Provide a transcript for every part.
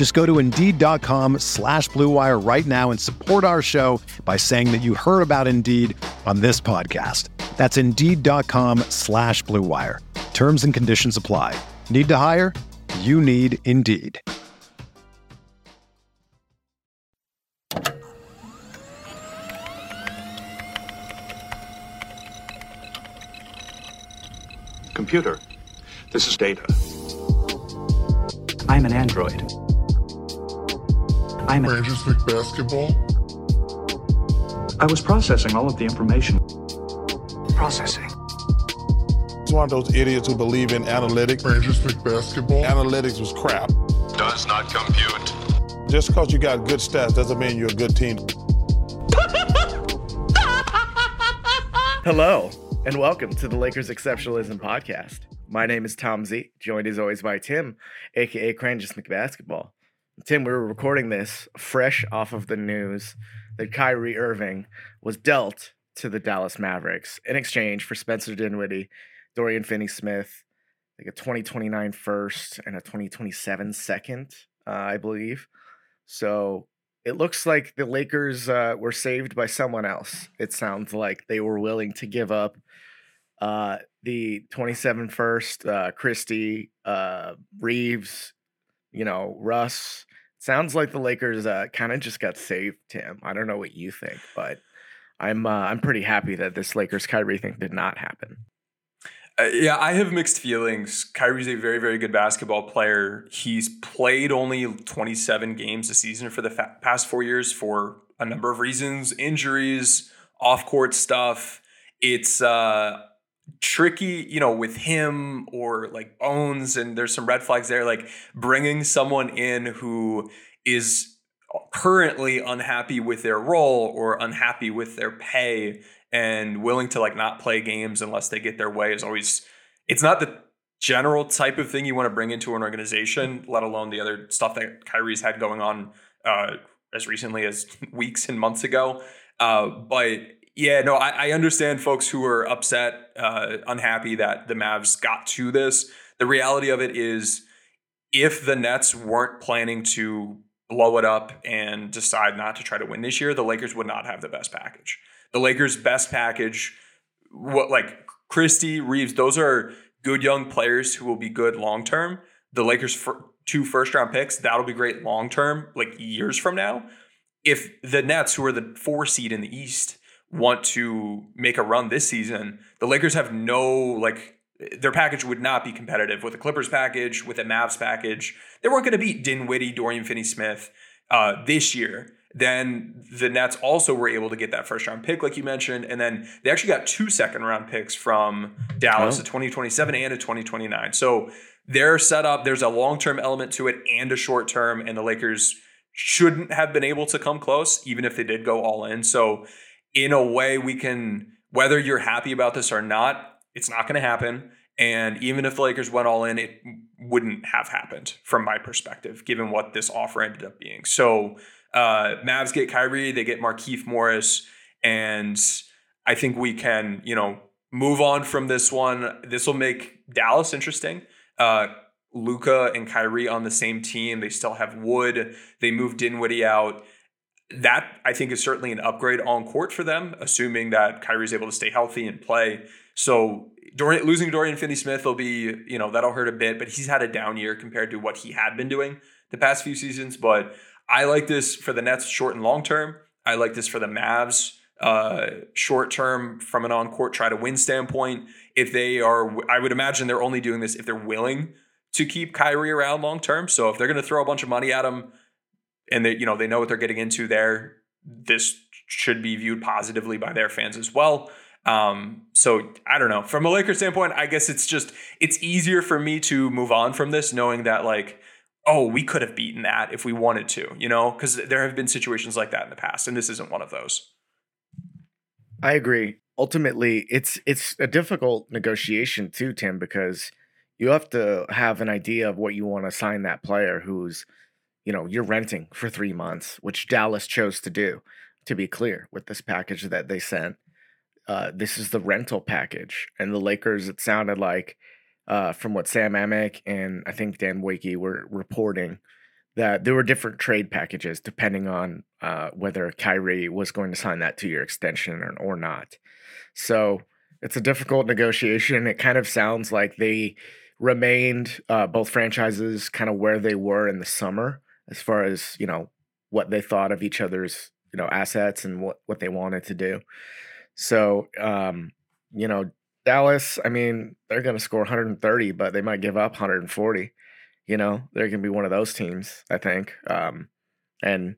Just go to Indeed.com slash BlueWire right now and support our show by saying that you heard about Indeed on this podcast. That's Indeed.com slash BlueWire. Terms and conditions apply. Need to hire? You need Indeed. Computer, this is data. I'm an android. I'm a, Cranjis McBasketball. I was processing all of the information. Processing. It's one of those idiots who believe in analytics. Cranjis McBasketball. Analytics was crap. Does not compute. Just because you got good stats doesn't mean you're a good team. Hello, and welcome to the Lakers Exceptionalism Podcast. My name is Tom Z, joined as always by Tim, aka Cranjis McBasketball. Tim, we were recording this fresh off of the news that Kyrie Irving was dealt to the Dallas Mavericks in exchange for Spencer Dinwiddie, Dorian Finney Smith, like a 2029 first and a 2027 second, uh, I believe. So it looks like the Lakers uh, were saved by someone else. It sounds like they were willing to give up uh, the 27 first, uh, Christie, uh, Reaves, you know, Russ. Sounds like the Lakers uh, kind of just got saved, Tim. I don't know what you think, but I'm uh, I'm pretty happy that this Lakers Kyrie thing did not happen. Uh, yeah, I have mixed feelings. Kyrie's a very, very good basketball player. He's played only 27 games a season for the fa- past four years for a number of reasons injuries, off court stuff. It's uh, tricky, you know, with him or like Bones, and there's some red flags there. Like bringing someone in who is currently unhappy with their role or unhappy with their pay and willing to like not play games unless they get their way is always it's not the general type of thing you want to bring into an organization, let alone the other stuff that Kyrie's had going on uh, as recently as weeks and months ago. Uh, but yeah, no, I, I, understand folks who are upset, uh, unhappy that the Mavs got to this. The reality of it is, if the Nets weren't planning to blow it up and decide not to try to win this year, the Lakers would not have the best package. The Lakers' best package, what like Christie, Reaves, those are good young players who will be good long term. The Lakers' for, two first round picks, that'll be great long term, like years from now. If the Nets, who are the four seed in the East, want to make a run this season, the Lakers have no like their package would not be competitive with the Clippers package, with the Mavs package. They weren't going to beat Dinwiddie, Dorian Finney-Smith uh, this year. Then the Nets also were able to get that first round pick, like you mentioned, and then they actually got two second round picks from Dallas, oh. a 2027 and a 2029. So they're set up. There's a long term element to it and a short term, and the Lakers shouldn't have been able to come close, even if they did go all in. So in a way, we can whether you're happy about this or not, it's not going to happen. And even if the Lakers went all in, it wouldn't have happened from my perspective, given what this offer ended up being. So uh, Mavs get Kyrie, they get Markieff Morris, and I think we can, you know, move on from this one. This will make Dallas interesting. Uh, Luka and Kyrie on the same team. They still have Wood. They moved Dinwiddie out. That I think is certainly an upgrade on court for them, assuming that Kyrie's able to stay healthy and play. So Dorian, losing Dorian Finney-Smith will be, you know, that'll hurt a bit, but he's had a down year compared to what he had been doing the past few seasons. But I like this for the Nets short and long term. I like this for the Mavs uh, short term from an on court try to win standpoint. If they are, I would imagine they're only doing this if they're willing to keep Kyrie around long term. So if they're going to throw a bunch of money at him, and they you know they know what they're getting into there, this should be viewed positively by their fans as well. Um, so I don't know. From a Lakers standpoint, I guess it's just it's easier for me to move on from this, knowing that like, oh, we could have beaten that if we wanted to, you know, because there have been situations like that in the past, and this isn't one of those. I agree. Ultimately, it's it's a difficult negotiation too, Tim, because you have to have an idea of what you want to sign that player who's, you know, you're renting for three months, which Dallas chose to do. To be clear, with this package that they sent, uh, this is the rental package, and the Lakers. It sounded like, uh, from what Sam Amick and I think Dan Woike were reporting, that there were different trade packages depending on uh, whether Kyrie was going to sign that two year extension or, or not. So it's a difficult negotiation. It kind of sounds like they remained uh, both franchises kind of where they were in the summer as far as you know what they thought of each other's you know assets and what what they wanted to do. So um, you know Dallas, I mean, they're going to score 130, but they might give up 140 you know, they're going to be one of those teams, I think. Um, and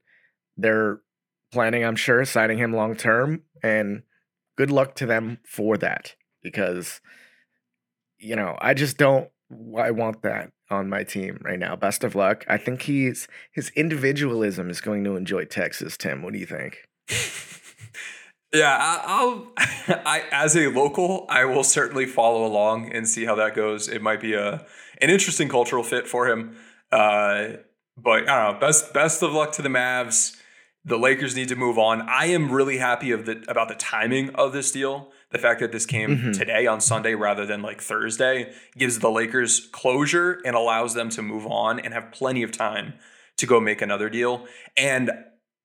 they're planning, I'm sure, signing him long term. And good luck to them for that because, you know, I just don't, I want that on my team right now. Best of luck. I think he's, his individualism is going to enjoy Texas, Tim. What do you think? Yeah, I, will I as a local, I will certainly follow along and see how that goes. It might be a an interesting cultural fit for him. Uh, but I don't know. Best best of luck to the Mavs. The Lakers need to move on. I am really happy of the about the timing of this deal. The fact that this came mm-hmm. today on Sunday rather than like Thursday gives the Lakers closure and allows them to move on and have plenty of time to go make another deal. And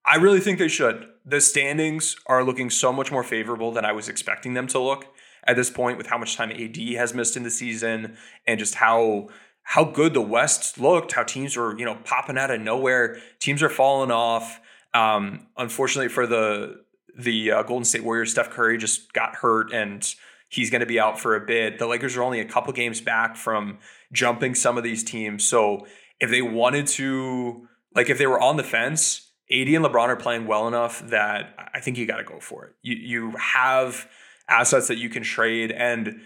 I really think they should. The standings are looking so much more favorable than I was expecting them to look at this point with how much time AD has missed in the season and just how how good the West looked, how teams were, you know, popping out of nowhere. Teams are falling off. Um, unfortunately for the the uh, Golden State Warriors, Steph Curry just got hurt and he's going to be out for a bit. The Lakers are only a couple games back from jumping some of these teams. So if they wanted to, like, if they were on the fence, AD and LeBron are playing well enough that I think you got to go for it. You you have assets that you can trade. And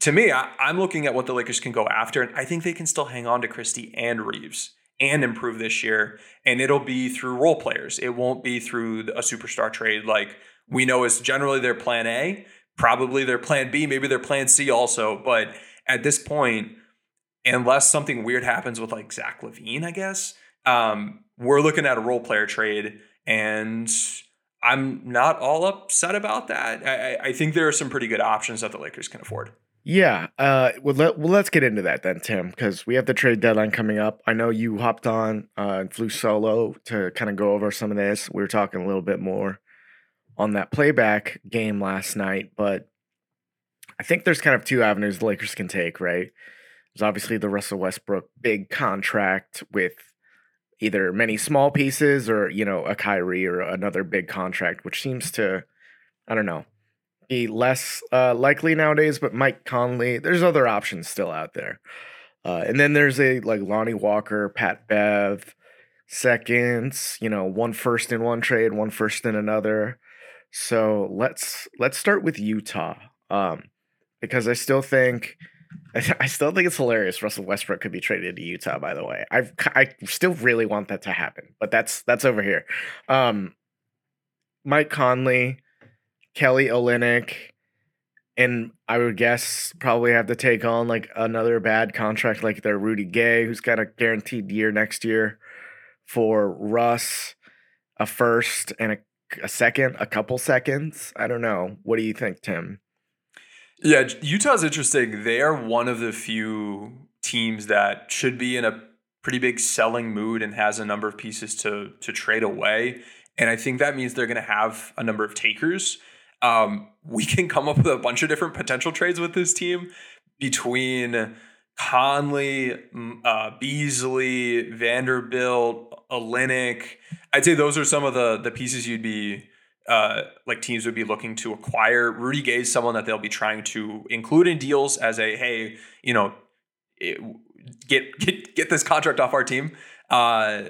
to me, I, am looking at what the Lakers can go after, and I think they can still hang on to Christie and Reaves and improve this year. And it'll be through role players. It won't be through a superstar trade like we know is generally their plan A, probably their plan B, maybe their plan C also. But at this point, unless something weird happens with like Zach LaVine, I guess, um, we're looking at a role player trade. And I'm not all upset about that. I, I think there are some pretty good options that the Lakers can afford. Yeah. Uh, well, let, well, let's get into that then, Tim, because we have the trade deadline coming up. I know you hopped on uh, and flew solo to kind of go over some of this. We were talking a little bit more on that playback game last night, but I think there's kind of two avenues the Lakers can take, right? There's obviously the Russell Westbrook big contract with either many small pieces or you know a Kyrie or another big contract, which seems to I don't know be less uh, likely nowadays. But Mike Conley, there's other options still out there, uh, and then there's a like Lonnie Walker, Pat Bev, seconds. You know, one first in one trade, one first in another. So let's let's start with Utah, um, because I still think I still think it's hilarious. Russell Westbrook could be traded to Utah. By the way, I I still really want that to happen, but that's that's over here. Um, Mike Conley, Kelly Olynyk, and I would guess probably have to take on like another bad contract like their Rudy Gay, who's got a guaranteed year next year for Russ, a first and a, a second, a couple seconds. I don't know. What do you think, Tim? Yeah, Utah's interesting. They are one of the few teams that should be in a pretty big selling mood and has a number of pieces to to trade away. And I think that means they're going to have a number of takers. Um, we can come up with a bunch of different potential trades with this team between Conley, uh, Beasley, Vanderbilt, Olynyk. I'd say those are some of the the pieces you'd be uh, like teams would be looking to acquire. Rudy Gay is someone that they'll be trying to include in deals as a hey, you know, it, get get get this contract off our team. Uh,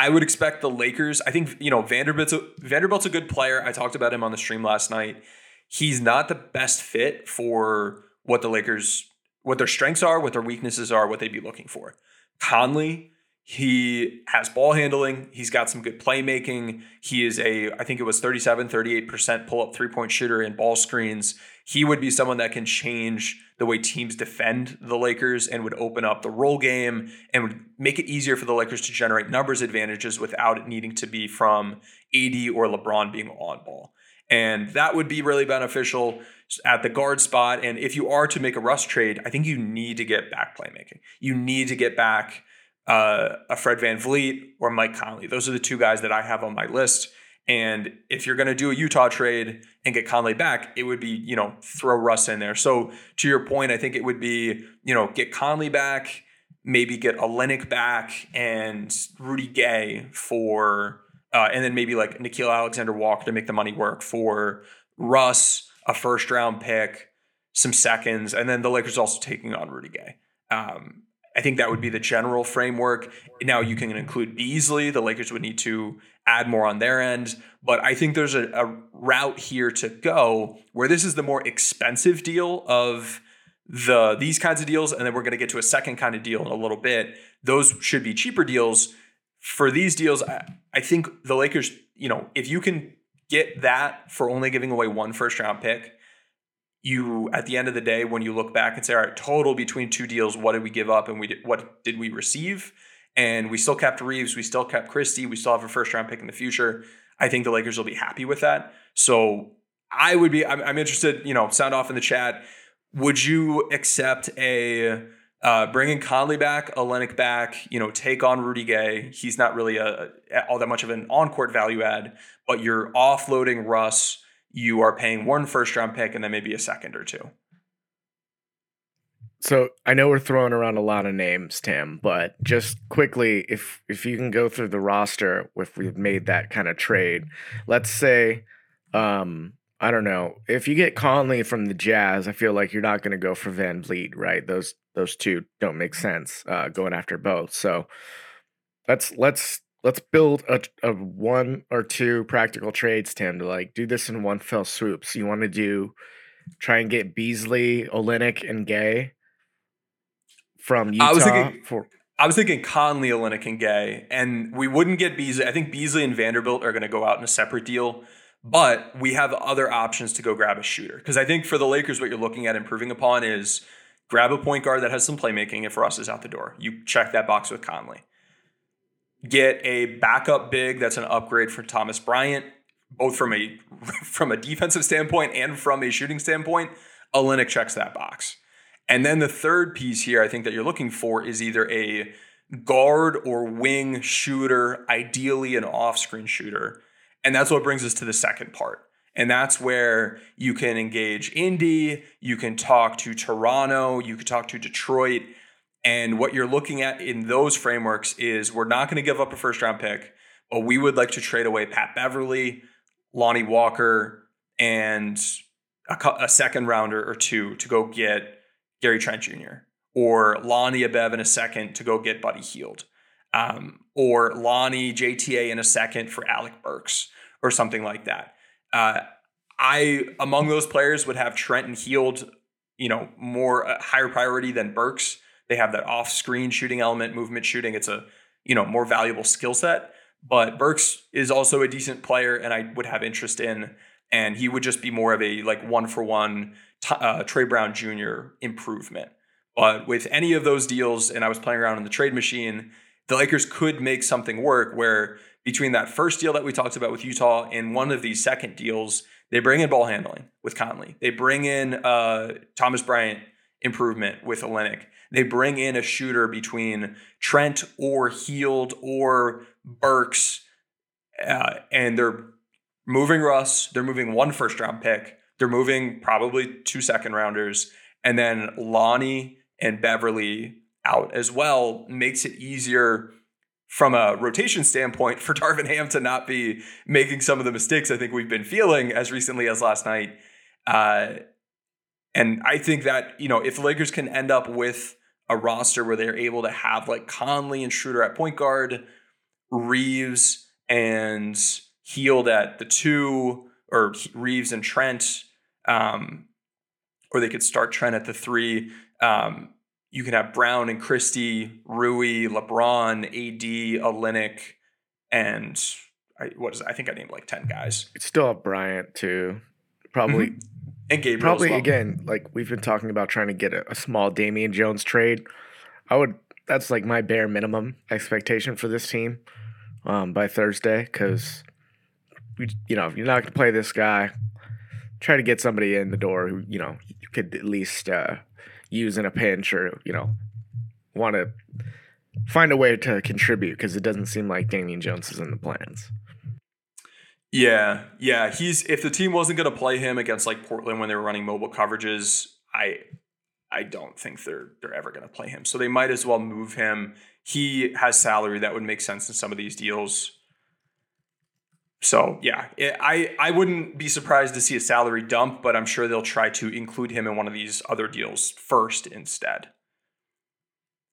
I would expect the Lakers. I think you know Vanderbilt's a, Vanderbilt's a good player. I talked about him on the stream last night. He's not the best fit for what the Lakers, what their strengths are, what their weaknesses are, what they'd be looking for. Conley he has ball handling. He's got some good playmaking. He is a, I think it was 37, 38% pull up three point shooter in ball screens. He would be someone that can change the way teams defend the Lakers and would open up the roll game and would make it easier for the Lakers to generate numbers advantages without it needing to be from AD or LeBron being on ball. And that would be really beneficial at the guard spot. And if you are to make a Russ trade, I think you need to get back playmaking. You need to get back uh, a Fred Van VanVleet or Mike Conley. Those are the two guys that I have on my list. And if you're going to do a Utah trade and get Conley back, it would be, you know, throw Russ in there. So to your point, I think it would be, you know, get Conley back, maybe get Olynyk back and Rudy Gay for, uh, and then maybe like Nickeil Alexander Walker to make the money work for Russ, a first round pick, some seconds, and then the Lakers also taking on Rudy Gay. Um, I think that would be the general framework. Now you can include Beasley. The Lakers would need to add more on their end. But I think there's a, a route here to go where this is the more expensive deal of the these kinds of deals, and then we're going to get to a second kind of deal in a little bit. Those should be cheaper deals. For these deals, I, I think the Lakers, you know, if you can get that for only giving away one first round pick, you at the end of the day when you look back and say all right total between two deals what did we give up and we did, what did we receive and we still kept Reaves, we still kept Christie we still have a first round pick in the future I think the Lakers will be happy with that so I would be I'm, I'm interested you know sound off in the chat would you accept a uh, bringing Conley back, Olynyk back, you know, take on Rudy Gay. He's not really a, a all that much of an on-court value add, but you're offloading Russ you are paying one first round pick and then maybe a second or two. So I know we're throwing around a lot of names, Tim, but just quickly, if if you can go through the roster, if we've made that kind of trade, let's say, um, I don't know, if you get Conley from the Jazz, I feel like you're not going to go for VanVleet, right? Those those two don't make sense uh, going after both. So let's let's let's build a, a one or two practical trades, Tim, to like do this in one fell swoop. So you want to do try and get Beasley, Olynyk, and Gay from Utah. I was thinking for I was thinking Conley, Olynyk, and Gay, and we wouldn't get Beasley. I think Beasley and Vanderbilt are going to go out in a separate deal. But we have other options to go grab a shooter. Because I think for the Lakers, what you're looking at improving upon is grab a point guard that has some playmaking if Russ is out the door. You check that box with Conley get a backup big that's an upgrade for Thomas Bryant, both from a from a defensive standpoint and from a shooting standpoint. Olynyk checks that box. And then the third piece here, I think that you're looking for is either a guard or wing shooter, ideally an off-screen shooter. And that's what brings us to the second part. And that's where you can engage Indy, you can talk to Toronto, you can talk to Detroit, and what you're looking at in those frameworks is we're not going to give up a first round pick, but we would like to trade away Pat Beverley, Lonnie Walker, and a, a second rounder or two to go get Gary Trent Jr. or Lonnie Abev in a second to go get Buddy Hield. Um, or Lonnie JTA in a second for Alec Burks or something like that. Uh, I among those players would have Trent and Hield, you know, more uh, higher priority than Burks they have that off-screen shooting element, movement shooting. It's a you know more valuable skill set. But Burks is also a decent player, and I would have interest in. And he would just be more of a like one for one uh, Troy Brown Jr. improvement. But with any of those deals, and I was playing around in the trade machine, the Lakers could make something work where between that first deal that we talked about with Utah and one of these second deals, they bring in ball handling with Conley. They bring in uh, Thomas Bryant improvement with Olynyk. They bring in a shooter between Trent or Hield or Burks, uh, and they're moving Russ. They're moving one first round pick. They're moving probably two second rounders, and then Lonnie and Beverley out as well makes it easier from a rotation standpoint, for Darvin Ham to not be making some of the mistakes I think we've been feeling as recently as last night. Uh, and I think that, you know, if the Lakers can end up with a roster where they're able to have like Conley and Schroeder at point guard, Reaves and Hield at the two, or Reaves and Trent, um, or they could start Trent at the three. Um, you can have Brown and Christie, Rui, LeBron, AD, Olynyk, and I, what is it? I think I named like ten guys. It's still have Bryant too. Probably mm-hmm. and Gabriel. Probably well. again, like we've been talking about trying to get a, a small Damian Jones trade. I would. That's like my bare minimum expectation for this team um, by Thursday because you know if you're not going to play this guy, try to get somebody in the door who you know you could at least uh, use in a pinch or you know want to find a way to contribute because it doesn't seem like Damian Jones is in the plans. Yeah, yeah, he's if the team wasn't going to play him against like Portland when they were running mobile coverages, I I don't think they're they're ever going to play him. So they might as well move him. He has salary that would make sense in some of these deals. So yeah, it, I I wouldn't be surprised to see a salary dump, but I'm sure they'll try to include him in one of these other deals first instead,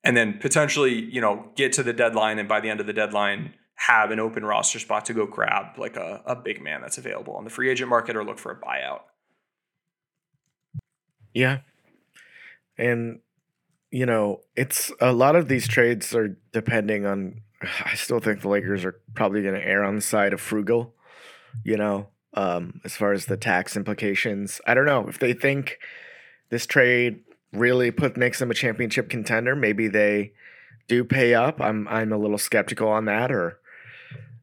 and then potentially you know get to the deadline and by the end of the deadline have an open roster spot to go grab like a, a big man that's available on the free agent market or look for a buyout. Yeah, and you know it's a lot of these trades are depending on I still think the Lakers are probably going to err on the side of frugal, you know, um, as far as the tax implications. I don't know if they think this trade really put makes them a championship contender. Maybe they do pay up. I'm I'm a little skeptical on that. Or,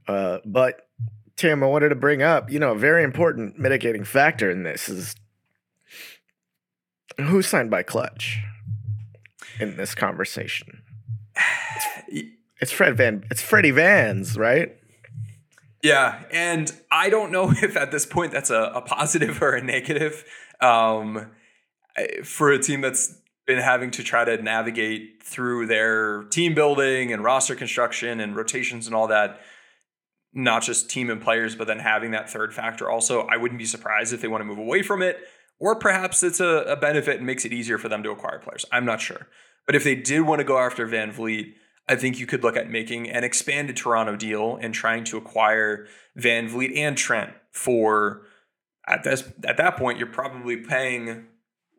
uh, but Tim, I wanted to bring up, you know, a very important mitigating factor in this is who signed by Klutch in this conversation. It's Fred Van. It's Freddie Vans, right? Yeah, and I don't know if at this point that's a, a positive or a negative um, for a team that's been having to try to navigate through their team building and roster construction and rotations and all that. Not just team and players, but then having that third factor. Also, I wouldn't be surprised if they want to move away from it, or perhaps it's a, a benefit and makes it easier for them to acquire players. I'm not sure. But if they did want to go after Van Vleet, I think you could look at making an expanded Toronto deal and trying to acquire Van Vleet and Trent for at this at that point you're probably paying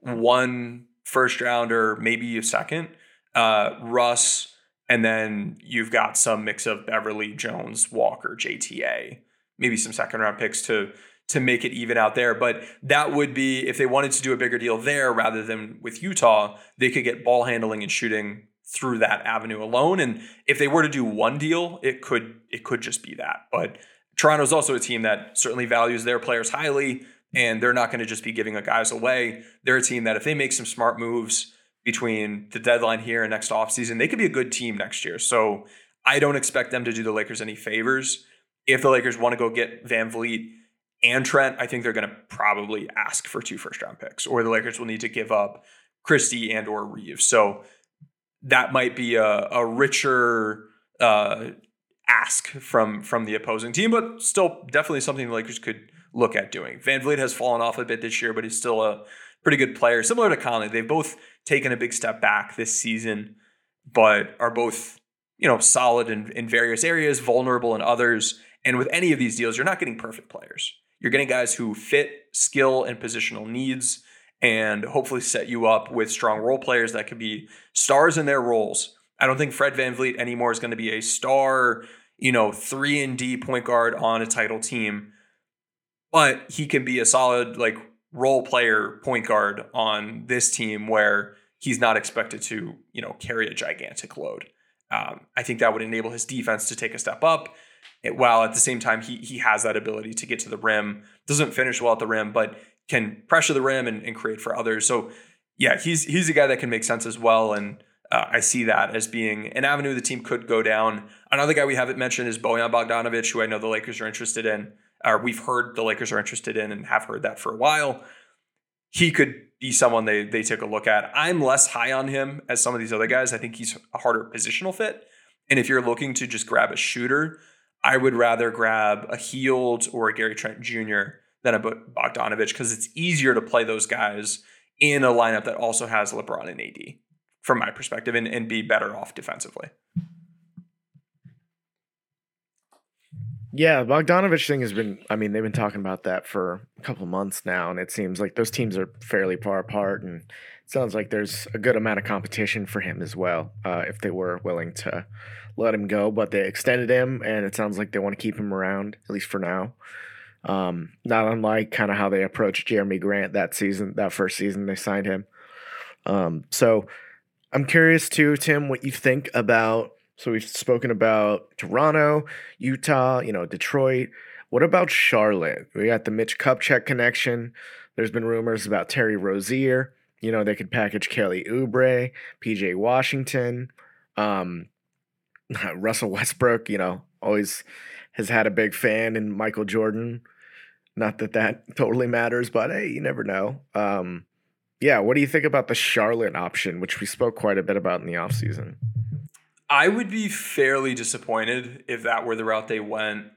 one first rounder, maybe a second, uh, Russ, and then you've got some mix of Beverley, Jones, Walker, JTA, maybe some second round picks to to make it even out there. But that would be if they wanted to do a bigger deal there rather than with Utah, they could get ball handling and shooting through that avenue alone. And if they were to do one deal, it could it could just be that. But Toronto's also a team that certainly values their players highly, and they're not going to just be giving guys away. They're a team that if they make some smart moves between the deadline here and next offseason, they could be a good team next year. So I don't expect them to do the Lakers any favors. If the Lakers want to go get Van Vleet and Trent, I think they're going to probably ask for two first round picks, or the Lakers will need to give up Christie and or Reaves. So that might be a, a richer uh, ask from from the opposing team, but still definitely something the Lakers could look at doing. Van Vleet has fallen off a bit this year, but he's still a pretty good player. Similar to Conley, they've both taken a big step back this season, but are both you know solid in, in various areas, vulnerable in others. And with any of these deals, you're not getting perfect players. You're getting guys who fit skill and positional needs and hopefully set you up with strong role players that could be stars in their roles. I don't think Fred Van Vleet anymore is going to be a star, you know, 3 and D point guard on a title team, but he can be a solid like role player point guard on this team where he's not expected to, you know, carry a gigantic load. Um, I think that would enable his defense to take a step up while at the same time he he has that ability to get to the rim. Doesn't finish well at the rim, but can pressure the rim and, and create for others. So yeah, he's he's a guy that can make sense as well. And uh, I see that as being an avenue the team could go down. Another guy we haven't mentioned is Bojan Bogdanovic, who I know the Lakers are interested in, or we've heard the Lakers are interested in and have heard that for a while. He could be someone they they take a look at. I'm less high on him as some of these other guys. I think he's a harder positional fit. And if you're looking to just grab a shooter, I would rather grab a Hield or a Gary Trent Jr. than a Bogdanovich because it's easier to play those guys in a lineup that also has LeBron and AD, from my perspective, and, and be better off defensively. Yeah, Bogdanovich thing has been. I mean, they've been talking about that for a couple months now, and it seems like those teams are fairly far apart, and it sounds like there's a good amount of competition for him as well. Uh, if they were willing to let him go, but they extended him, and it sounds like they want to keep him around at least for now. Um, not unlike kind of how they approached Jerami Grant that season, that first season they signed him. Um, so I'm curious too, Tim, what you think about so we've spoken about Toronto, Utah, you know, Detroit. What about Charlotte? We got the Mitch Kupchak connection. There's been rumors about Terry Rozier. You know, they could package Kelly Oubre, PJ Washington, um, Russell Westbrook, you know, always has had a big fan in Michael Jordan. Not that that totally matters, but hey, you never know. Um, yeah, what do you think about the Charlotte option, which we spoke quite a bit about in the offseason? I would be fairly disappointed if that were the route they went.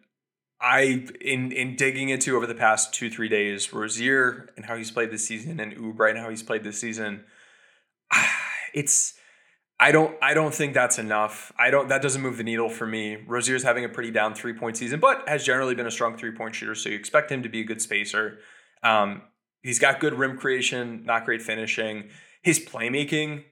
I in in digging into over the past two three days, Rozier and how he's played this season, and Oubre and how he's played this season. It's I don't I don't think that's enough. I don't that doesn't move the needle for me. Rozier's having a pretty down three point season, but has generally been a strong three point shooter, so you expect him to be a good spacer. Um, he's got good rim creation, not great finishing. His playmaking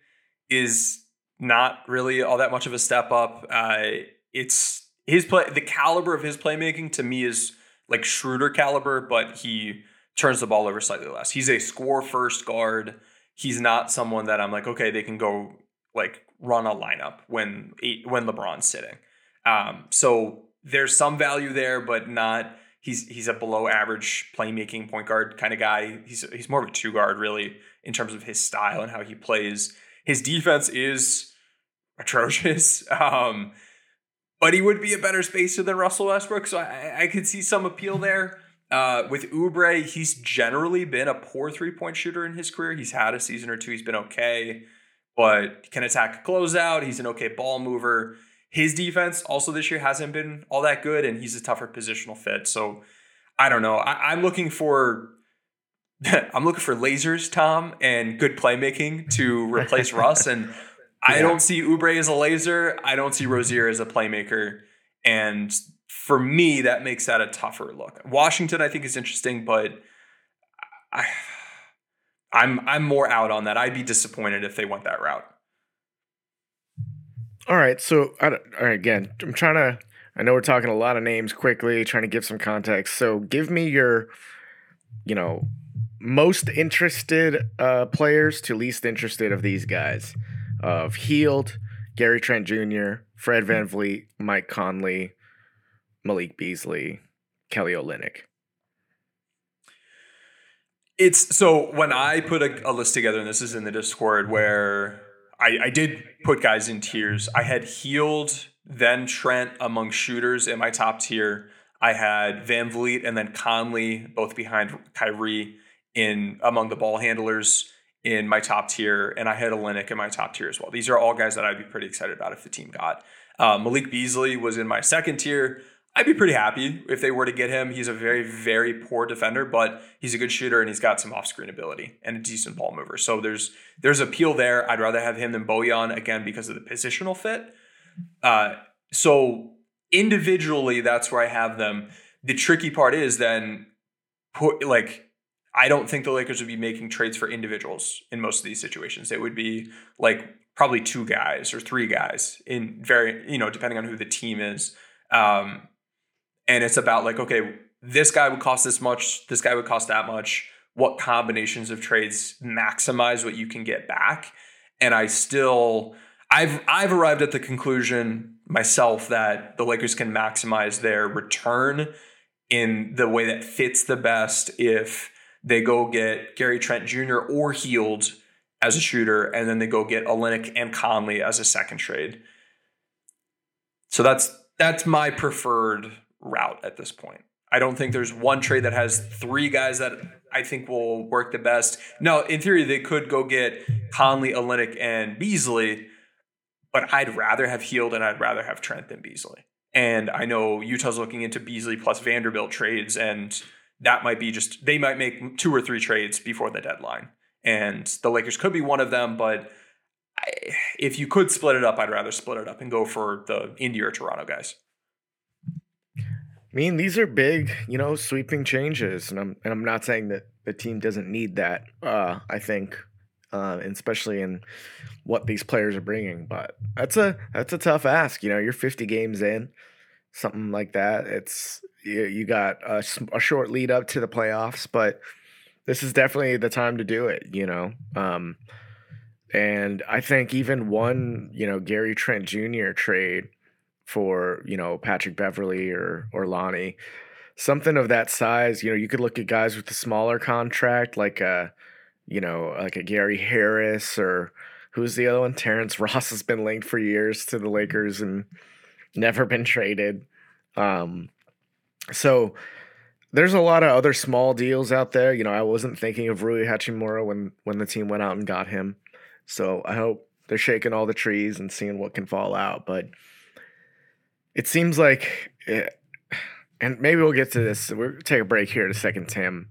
is not really all that much of a step up. Uh, it's his play, the caliber of his playmaking to me is like Schroeder caliber, but he turns the ball over slightly less. He's a score first guard. He's not someone that I'm like, okay, they can go like run a lineup when when LeBron's sitting. Um, so there's some value there, but not. He's he's a below average playmaking point guard kind of guy. He's he's more of a two guard really in terms of his style and how he plays. His defense is atrocious. Um, but he would be a better spacer than Russell Westbrook, so I, I could see some appeal there. Uh, with Oubre, he's generally been a poor three point shooter in his career. He's had a season or two, he's been okay, but he can attack a closeout. He's an okay ball mover. His defense also this year hasn't been all that good, and he's a tougher positional fit. So I don't know. I, I'm looking for I'm looking for lasers, Tom, and good playmaking to replace Russ. And I don't see Oubre as a laser. I don't see Rozier as a playmaker. And for me, that makes that a tougher look. Washington, I think, is interesting, but I, I'm I'm more out on that. I'd be disappointed if they went that route. All right, so I, right, again, I'm trying to. I know we're talking a lot of names quickly, trying to give some context. So give me your, you know, most interested uh, players to least interested of these guys of Hield, Gary Trent Jr., Fred VanVleet, Mike Conley, Malik Beasley, Kelly Olynyk. It's so when I put a, a, list together, and this is in the Discord where I, I did put guys in tiers. I had Hield, then Trent among shooters in my top tier. I had VanVleet and then Conley both behind Kyrie in among the ball handlers in my top tier, and I had Olynyk in my top tier as well. These are all guys that I'd be pretty excited about if the team got. Uh, Malik Beasley was in my second tier. I'd be pretty happy if they were to get him. He's a very, very poor defender, but he's a good shooter and he's got some off-screen ability and a decent ball mover. So there's there's appeal there. I'd rather have him than Bojan again because of the positional fit. Uh, so individually, that's where I have them. The tricky part is then put like I don't think the Lakers would be making trades for individuals in most of these situations. It would be like probably two guys or three guys in very, you know, depending on who the team is. Um, and it's about like, okay, this guy would cost this much, this guy would cost that much. What combinations of trades maximize what you can get back? And I still, I've I've arrived at the conclusion myself that the Lakers can maximize their return in the way that fits the best if they go get Gary Trent Jr. or Hield as a shooter, and then they go get Olynyk and Conley as a second trade. So that's that's my preferred route at this point. I don't think there's one trade that has three guys that I think will work the best. No, in theory, they could go get Conley, Olynyk, and Beasley, but I'd rather have Hield and I'd rather have Trent than Beasley. And I know Utah's looking into Beasley plus Vanderbilt trades, and that might be just they might make two or three trades before the deadline, and the Lakers could be one of them. But I, if you could split it up, I'd rather split it up and go for the Indy or Toronto guys. I mean, these are big, you know, sweeping changes, and I'm and I'm not saying that the team doesn't need that. Uh, I think, uh, especially in what these players are bringing, but that's a that's a tough ask. You know, you're 50 games in, something like that. It's you, you got a, a short lead up to the playoffs, but this is definitely the time to do it. You know, um, and I think even one, you know, Gary Trent Jr. trade for you know Patrick Beverley or or Lonnie, something of that size. You know, you could look at guys with a smaller contract, like a you know like a Gary Harris or who's the other one? Terrence Ross has been linked for years to the Lakers and never been traded. Um, so there's a lot of other small deals out there. You know, I wasn't thinking of Rui Hachimura when when the team went out and got him. So I hope they're shaking all the trees and seeing what can fall out. But it seems like, it, and maybe we'll get to this. We'll take a break here in a second, Tim.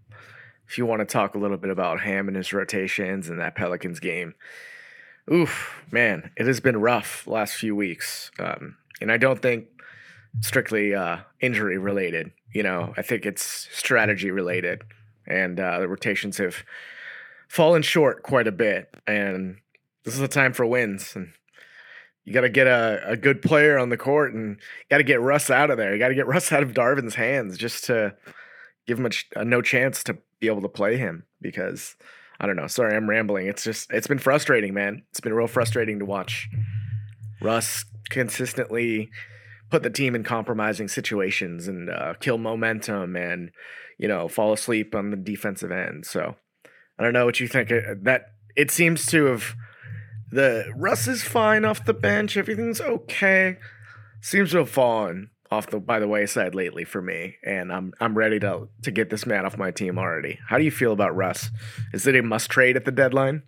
If you want to talk a little bit about Ham and his rotations and that Pelicans game, oof, man, it has been rough last few weeks. Um, and I don't think strictly uh, injury related. You know, I think it's strategy related, and uh, the rotations have fallen short quite a bit. And this is a time for wins, and you got to get a, a good player on the court, and got to get Russ out of there. You got to get Russ out of Darvin's hands just to give him a, a no chance to be able to play him because I don't know. Sorry, I'm rambling. It's just it's been frustrating, man. It's been real frustrating to watch Russ consistently put the team in compromising situations and uh, kill momentum and you know fall asleep on the defensive end. So I don't know what you think. Uh, that it seems to have the Russ is fine off the bench. Everything's okay. Seems to have fallen off the by the wayside lately for me, and I'm I'm ready to to get this man off my team already. How do you feel about Russ? Is it a must trade at the deadline?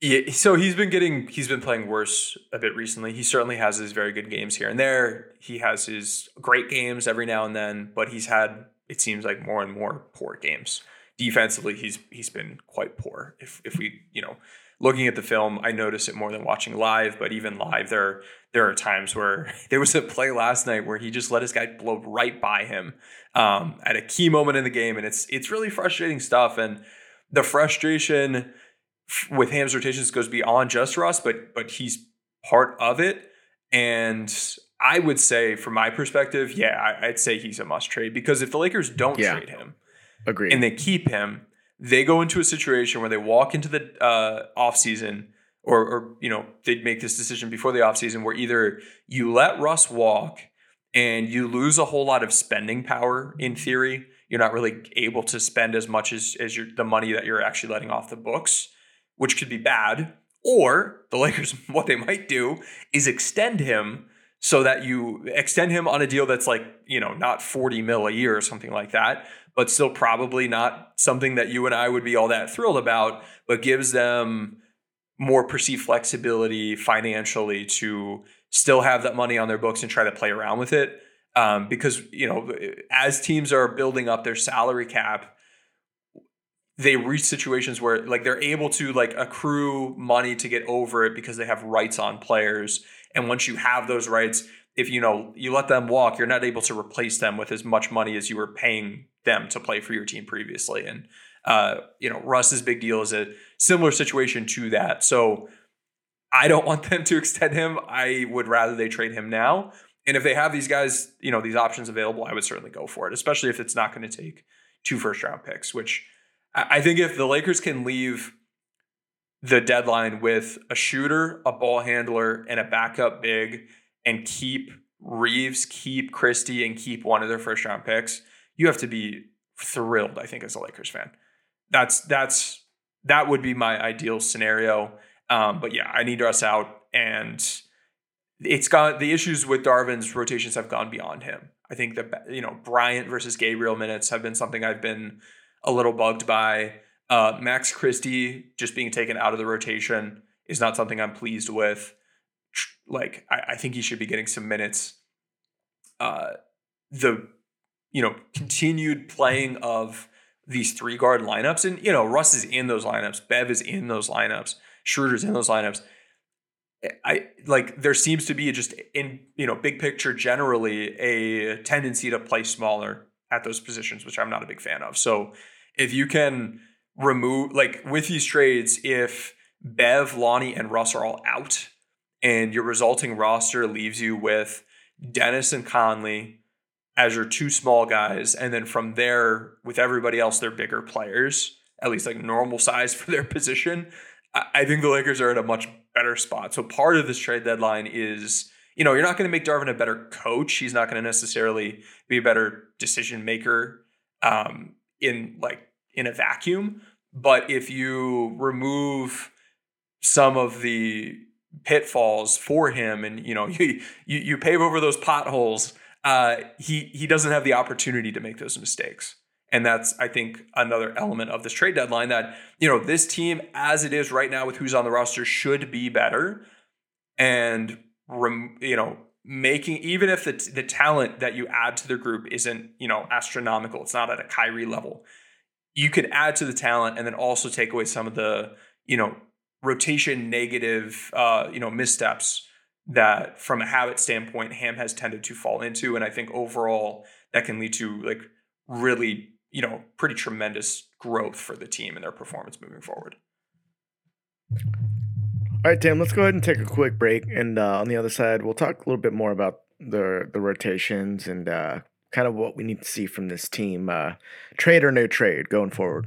Yeah, so he's been getting he's been playing worse a bit recently. He certainly has his very good games here and there. He has his great games every now and then, but he's had it seems like more and more poor games. Defensively, he's he's been quite poor. If if we, you know, looking at the film, I notice it more than watching live, but even live there there are times where there was a play last night where he just let his guy blow right by him um, at a key moment in the game and it's it's really frustrating stuff and the frustration with Ham's rotations goes beyond just Russ, but but he's part of it. And I would say, from my perspective, yeah, I, would say he's a must trade because if the Lakers don't yeah. trade him, agree, and they keep him, they go into a situation where they walk into the uh, offseason or, or you know they'd make this decision before the offseason where either you let Russ walk and you lose a whole lot of spending power in theory. You're not really able to spend as much as, as your, the money that you're actually letting off the books which could be bad. Or the Lakers, what they might do is extend him so that you extend him on a deal that's like, you know, not 40 mil a year or something like that, but still probably not something that you and I would be all that thrilled about, but gives them more perceived flexibility financially to still have that money on their books and try to play around with it. Um, because, you know, as teams are building up their salary cap, they reach situations where like they're able to like accrue money to get over it because they have rights on players and once you have those rights if you know you let them walk you're not able to replace them with as much money as you were paying them to play for your team previously. And uh, you know russ's big deal is a similar situation to that. So i don't want them to extend him. I would rather they trade him now. And if they have these guys you know these options available i would certainly go for it especially if it's not going to take two first round picks which I think if the Lakers can leave the deadline with a shooter, a ball handler, and a backup big, and keep Reaves, keep Christie, and keep one of their first round picks, you have to be thrilled. I think as a Lakers fan, that's that's that would be my ideal scenario. Um, but yeah, I need us out, and it's got the issues with Darvin's rotations have gone beyond him. I think that you know Bryant versus Gabriel minutes have been something I've been a little bugged by. Uh, Max Christie just being taken out of the rotation is not something I'm pleased with. like I, I think he should be getting some minutes. Uh, the you know continued playing of these three guard lineups, and you know Russ is in those lineups, Bev is in those lineups, Schroeder's in those lineups. I like there seems to be just in you know big picture generally a tendency to play smaller at those positions, which I'm not a big fan of. So if you can remove like with these trades, if Bev, Lonnie, and Russ are all out, and your resulting roster leaves you with Dennis and Conley as your two small guys, and then from there with everybody else, they're bigger players, at least like normal size for their position. I think the Lakers are in a much better spot. So part of this trade deadline is, you know, you're not going to make Darvin a better coach. He's not going to necessarily be a better decision maker um, in like in a vacuum. But if you remove some of the pitfalls for him, and you know, you you, you pave over those potholes, uh, he he doesn't have the opportunity to make those mistakes. And that's, I think, another element of this trade deadline that, you know, this team, as it is right now with who's on the roster, should be better. And, you know, making, even if the, the talent that you add to the group isn't, you know, astronomical, it's not at a Kyrie level, you could add to the talent and then also take away some of the, you know, rotation negative, uh, you know, missteps that from a habit standpoint, Ham has tended to fall into. And I think overall that can lead to like really you know, pretty tremendous growth for the team and their performance moving forward. All right, Tim, let's go ahead and take a quick break. And uh, on the other side, we'll talk a little bit more about the the rotations and uh, kind of what we need to see from this team, uh, trade or no trade, going forward.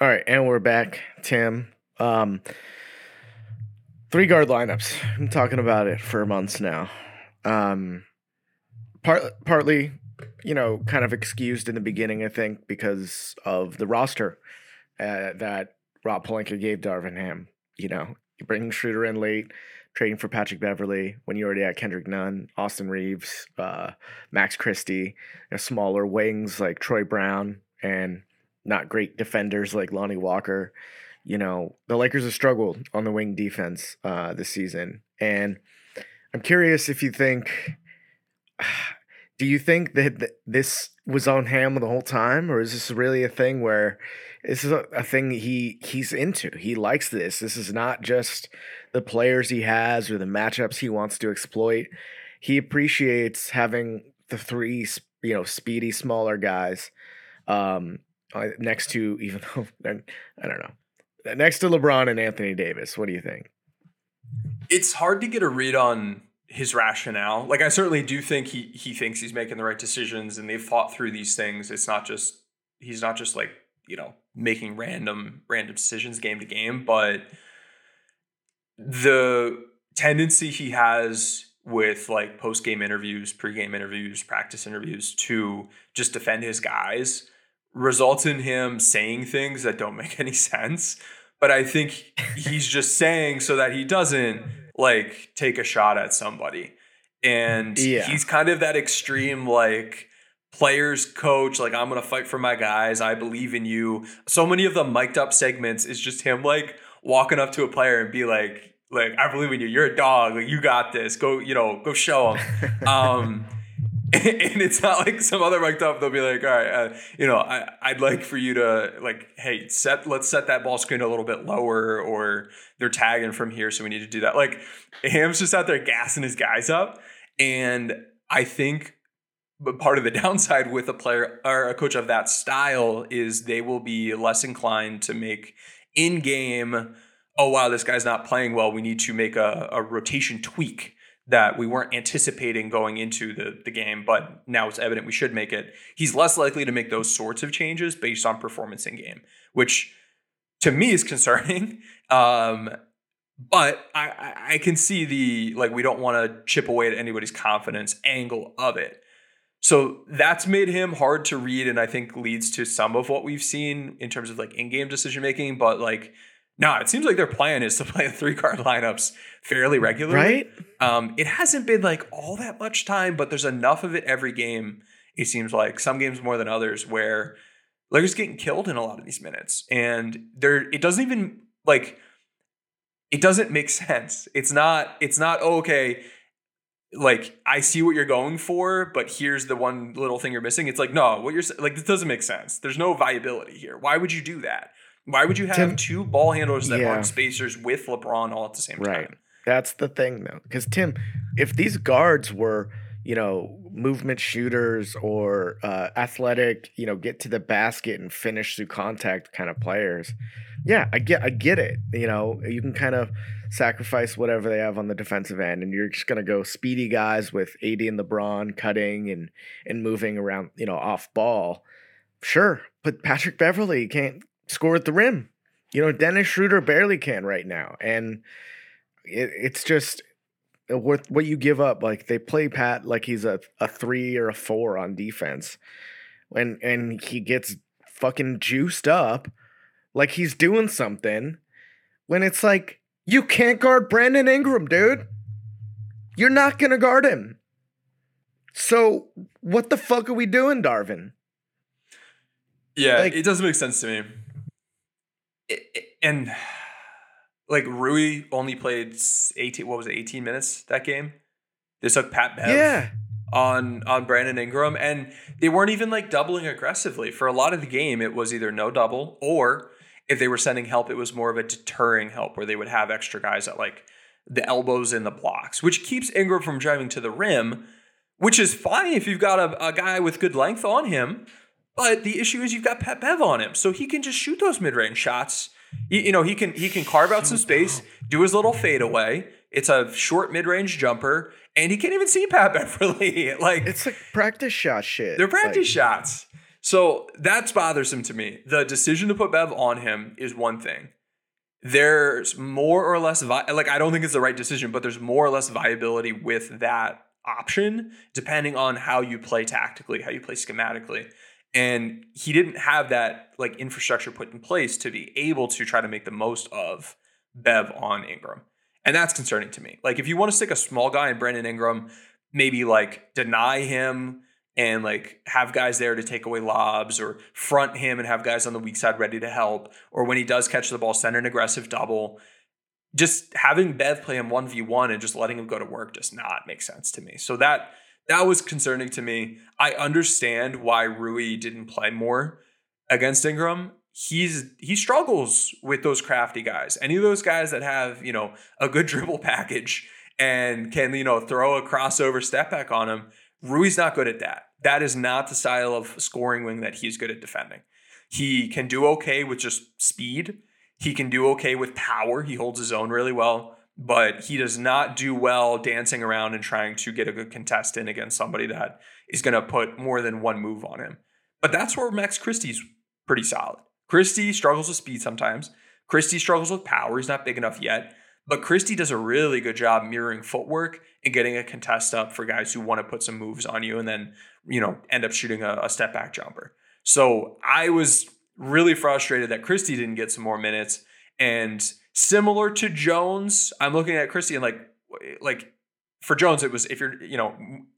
All right, and we're back, Tim. Um, three guard lineups. I'm talking about it for months now. Um, part, partly, you know, kind of excused in the beginning, I think, because of the roster uh, that Rob Pelinka gave Darvin Ham. You know, you bring Schroeder in late, trading for Patrick Beverley when you already had Kendrick Nunn, Austin Reaves, uh, Max Christie, you know, smaller wings like Troy Brown, and not great defenders like Lonnie Walker. You know, the Lakers have struggled on the wing defense uh, this season. And I'm curious if you think, do you think that this was on Ham the whole time, or is this really a thing where this is a, a thing he he's into? He likes this. This is not just the players he has or the matchups he wants to exploit. He appreciates having the three, you know, speedy, smaller guys um, uh, next to even though I don't know, next to LeBron and Anthony Davis. What do you think? It's hard to get a read on his rationale. Like I certainly do think he he thinks he's making the right decisions and they've thought through these things. It's not just he's not just like, you know, making random random decisions game to game, but the tendency he has with like post game interviews, pre game interviews, practice interviews to just defend his guys results in him saying things that don't make any sense. But I think he's just saying so that he doesn't like take a shot at somebody. And Yeah. he's kind of that extreme like players coach like I'm going to fight for my guys. I believe in you. So many of the mic'd up segments is just him like walking up to a player and be like like I believe in you. You're a dog. Like you got this. Go, you know, go show him. um and it's not like some other mic'd up. They'll be like, all right, uh, you know, I, I'd like for you to like, hey, set, let's set that ball screen a little bit lower, or they're tagging from here, so we need to do that. Like, Ham's just out there gassing his guys up, and I think, but part of the downside with a player or a coach of that style is they will be less inclined to make in game. Oh wow, this guy's not playing well. We need to make a, a rotation tweak that we weren't anticipating going into the, the game, but now it's evident we should make it. He's less likely to make those sorts of changes based on performance in game, which to me is concerning. Um, but I, I, can see the like we don't want to chip away at anybody's confidence angle of it. So that's made him hard to read, and I think leads to some of what we've seen in terms of like in-game decision making. But like, no, it seems like their plan is to play three card lineups fairly regularly. Right? Um, it hasn't been like all that much time, but there's enough of it every game. It seems like some games more than others where Lakers getting killed in a lot of these minutes, and there it doesn't even like it doesn't make sense. It's not. It's not oh, okay. Like I see what you're going for, but here's the one little thing you're missing. It's like no, what you're like this doesn't make sense. There's no viability here. Why would you do that? Why would you have Tim- two ball handlers that Yeah. aren't spacers with LeBron all at the same Right. time? That's the thing, though. Because, Tim, if these guards were, you know, movement shooters or uh, athletic, you know, get to the basket and finish through contact kind of players, yeah, I get, I get it. You know, you can kind of sacrifice whatever they have on the defensive end, and you're just gonna go speedy guys with AD and LeBron cutting and and moving around, you know, off ball. Sure, but Patrick Beverley can't score at the rim. You know, Dennis Schroeder barely can right now, and it, it's just uh, what what you give up. Like they play Pat like he's a, a three or a four on defense, and and he gets fucking juiced up like he's doing something when it's like you can't guard Brandon Ingram, dude. You're not gonna guard him. So what the fuck are we doing, Darvin? Yeah, Like- it doesn't make sense to me. It- it- and like Rui only played 18 what was it 18 minutes that game? They took Pat Bev Yeah. on on Brandon Ingram and they weren't even like doubling aggressively. For a lot of the game it was either no double or if they were sending help it was more of a deterring help where they would have extra guys at like the elbows in the blocks, which keeps Ingram from driving to the rim, which is fine if you've got a, a guy with good length on him. But the issue is you've got Pat Bev on him, so he can just shoot those mid-range shots. You, you know, he can he can carve out some space, do his little fadeaway. It's a short mid-range jumper, and he can't even see Pat Beverley. like It's like practice shot shit. they're Like, practice shots. So that's bothersome to me. The decision to put Bev on him is one thing. There's more or less vi- like I don't think it's the right decision, but there's more or less viability with that option depending on how you play tactically, how you play schematically. And he didn't have that like infrastructure put in place to be able to try to make the most of Bev on Ingram. And that's concerning to me. Like if you want to stick a small guy in Brandon Ingram, maybe like deny him and like have guys there to take away lobs or front him and have guys on the weak side ready to help. Or when he does catch the ball, send an aggressive double. Just having Bev play him 1v1 and just letting him go to work does not make sense to me. So that that was concerning to me. I understand why Rui didn't play more against Ingram. He's he struggles with those crafty guys. Any of those guys that have, you know, a good dribble package and can, you know, throw a crossover step back on him. Rui's not good at that. That is not the style of scoring wing that he's good at defending. He can do okay with just speed. He can do okay with power. He holds his own really well, but he does not do well dancing around and trying to get a good contest in against somebody that is going to put more than one move on him. But that's where Max Christie's pretty solid. Christie struggles with speed sometimes. Christie struggles with power. He's not big enough yet. But Christie does a really good job mirroring footwork and getting a contest up for guys who want to put some moves on you and then, you know, end up shooting a, a step back jumper. So I was really frustrated that Christie didn't get some more minutes. And similar to Jones, I'm looking at Christie and like, like for Jones, it was if you're, you know,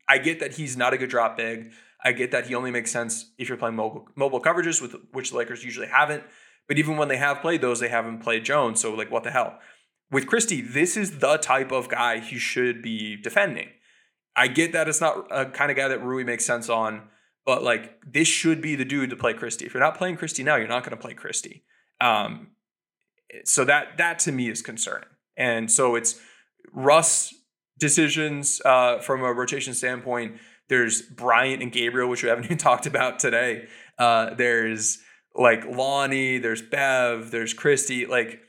I get that he's not a good drop big. I get that he only makes sense if you're playing mobile mobile coverages, with which the Lakers usually haven't. But even when they have played those, they haven't played Jones. So like, what the hell? With Christie, this is the type of guy he should be defending. I get that it's not a kind of guy that Rui makes sense on, but like this should be the dude to play Christie. If you're not playing Christie now, you're not going to play Christie. Um, so that that to me is concerning. And so it's Russ decisions uh, from a rotation standpoint. There's Bryant and Gabriel, which we haven't even talked about today. Uh, there's like Lonnie, there's Bev, there's Christie. Like